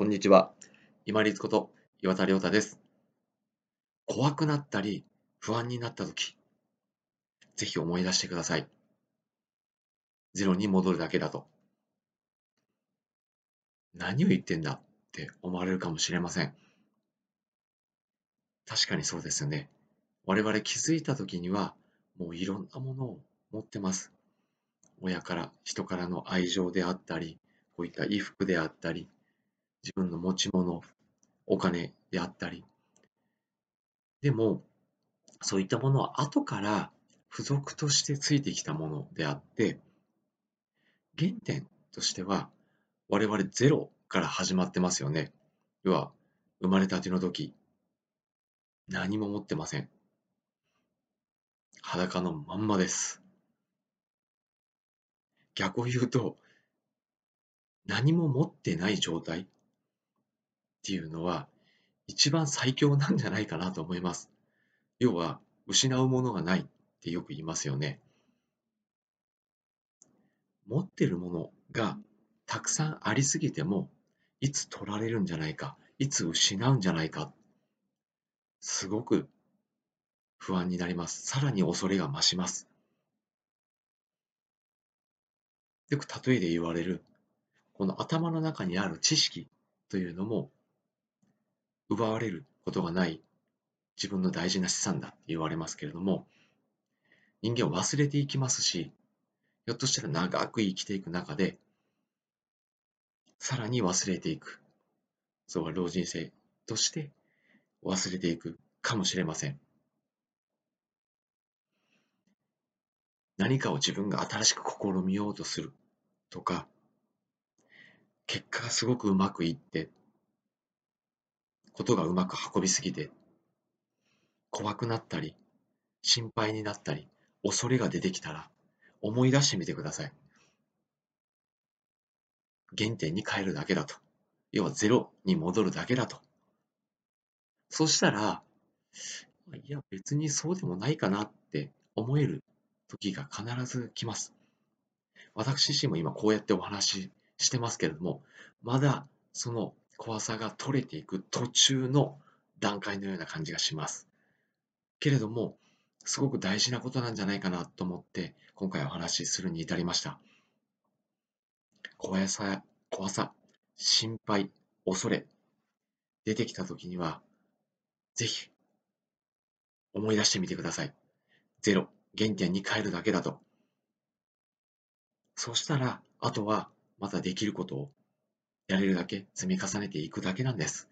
こんにちは。今立こと岩田亮太です。怖くなったり不安になったとき、ぜひ思い出してください。ゼロに戻るだけだと。何を言ってんだって思われるかもしれません。確かにそうですよね。我々気づいたときには、もういろんなものを持ってます。親から、人からの愛情であったり、こういった衣服であったり、自分の持ち物、お金であったり。でも、そういったものは後から付属としてついてきたものであって、原点としては我々ゼロから始まってますよね。要は、生まれたての時、何も持ってません。裸のまんまです。逆を言うと、何も持ってない状態っていうのは、一番最強なんじゃないかなと思います。要は、失うものがないってよく言いますよね。持ってるものがたくさんありすぎても、いつ取られるんじゃないか、いつ失うんじゃないか、すごく不安になります。さらに恐れが増します。よく例えで言われる、この頭の中にある知識というのも、奪われることがない自分の大事な資産だって言われますけれども、人間は忘れていきますし、ひょっとしたら長く生きていく中で、さらに忘れていく。そうは老人性として忘れていくかもしれません。何かを自分が新しく試みようとするとか、結果がすごくうまくいって、ことがうまく運びすぎて、怖くなったり、心配になったり、恐れが出てきたら、思い出してみてください。原点に変えるだけだと。要はゼロに戻るだけだと。そしたら、いや別にそうでもないかなって思える時が必ず来ます。私自身も今こうやってお話ししてますけれども、まだその怖さが取れていく途中の段階のような感じがします。けれども、すごく大事なことなんじゃないかなと思って今回お話しするに至りました。怖さ、怖さ、心配、恐れ、出てきた時には、ぜひ、思い出してみてください。ゼロ、原点に変えるだけだと。そしたら、あとは、またできることを、やれるだけ積み重ねていくだけなんです。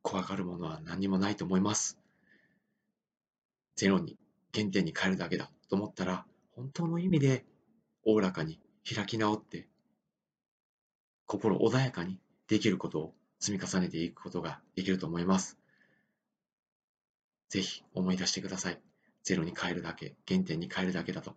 怖がるものは何もないと思います。ゼロに、原点に変えるだけだと思ったら、本当の意味でおおらかに開き直って、心穏やかにできることを積み重ねていくことができると思います。ぜひ思い出してください。ゼロに変えるだけ、原点に変えるだけだと。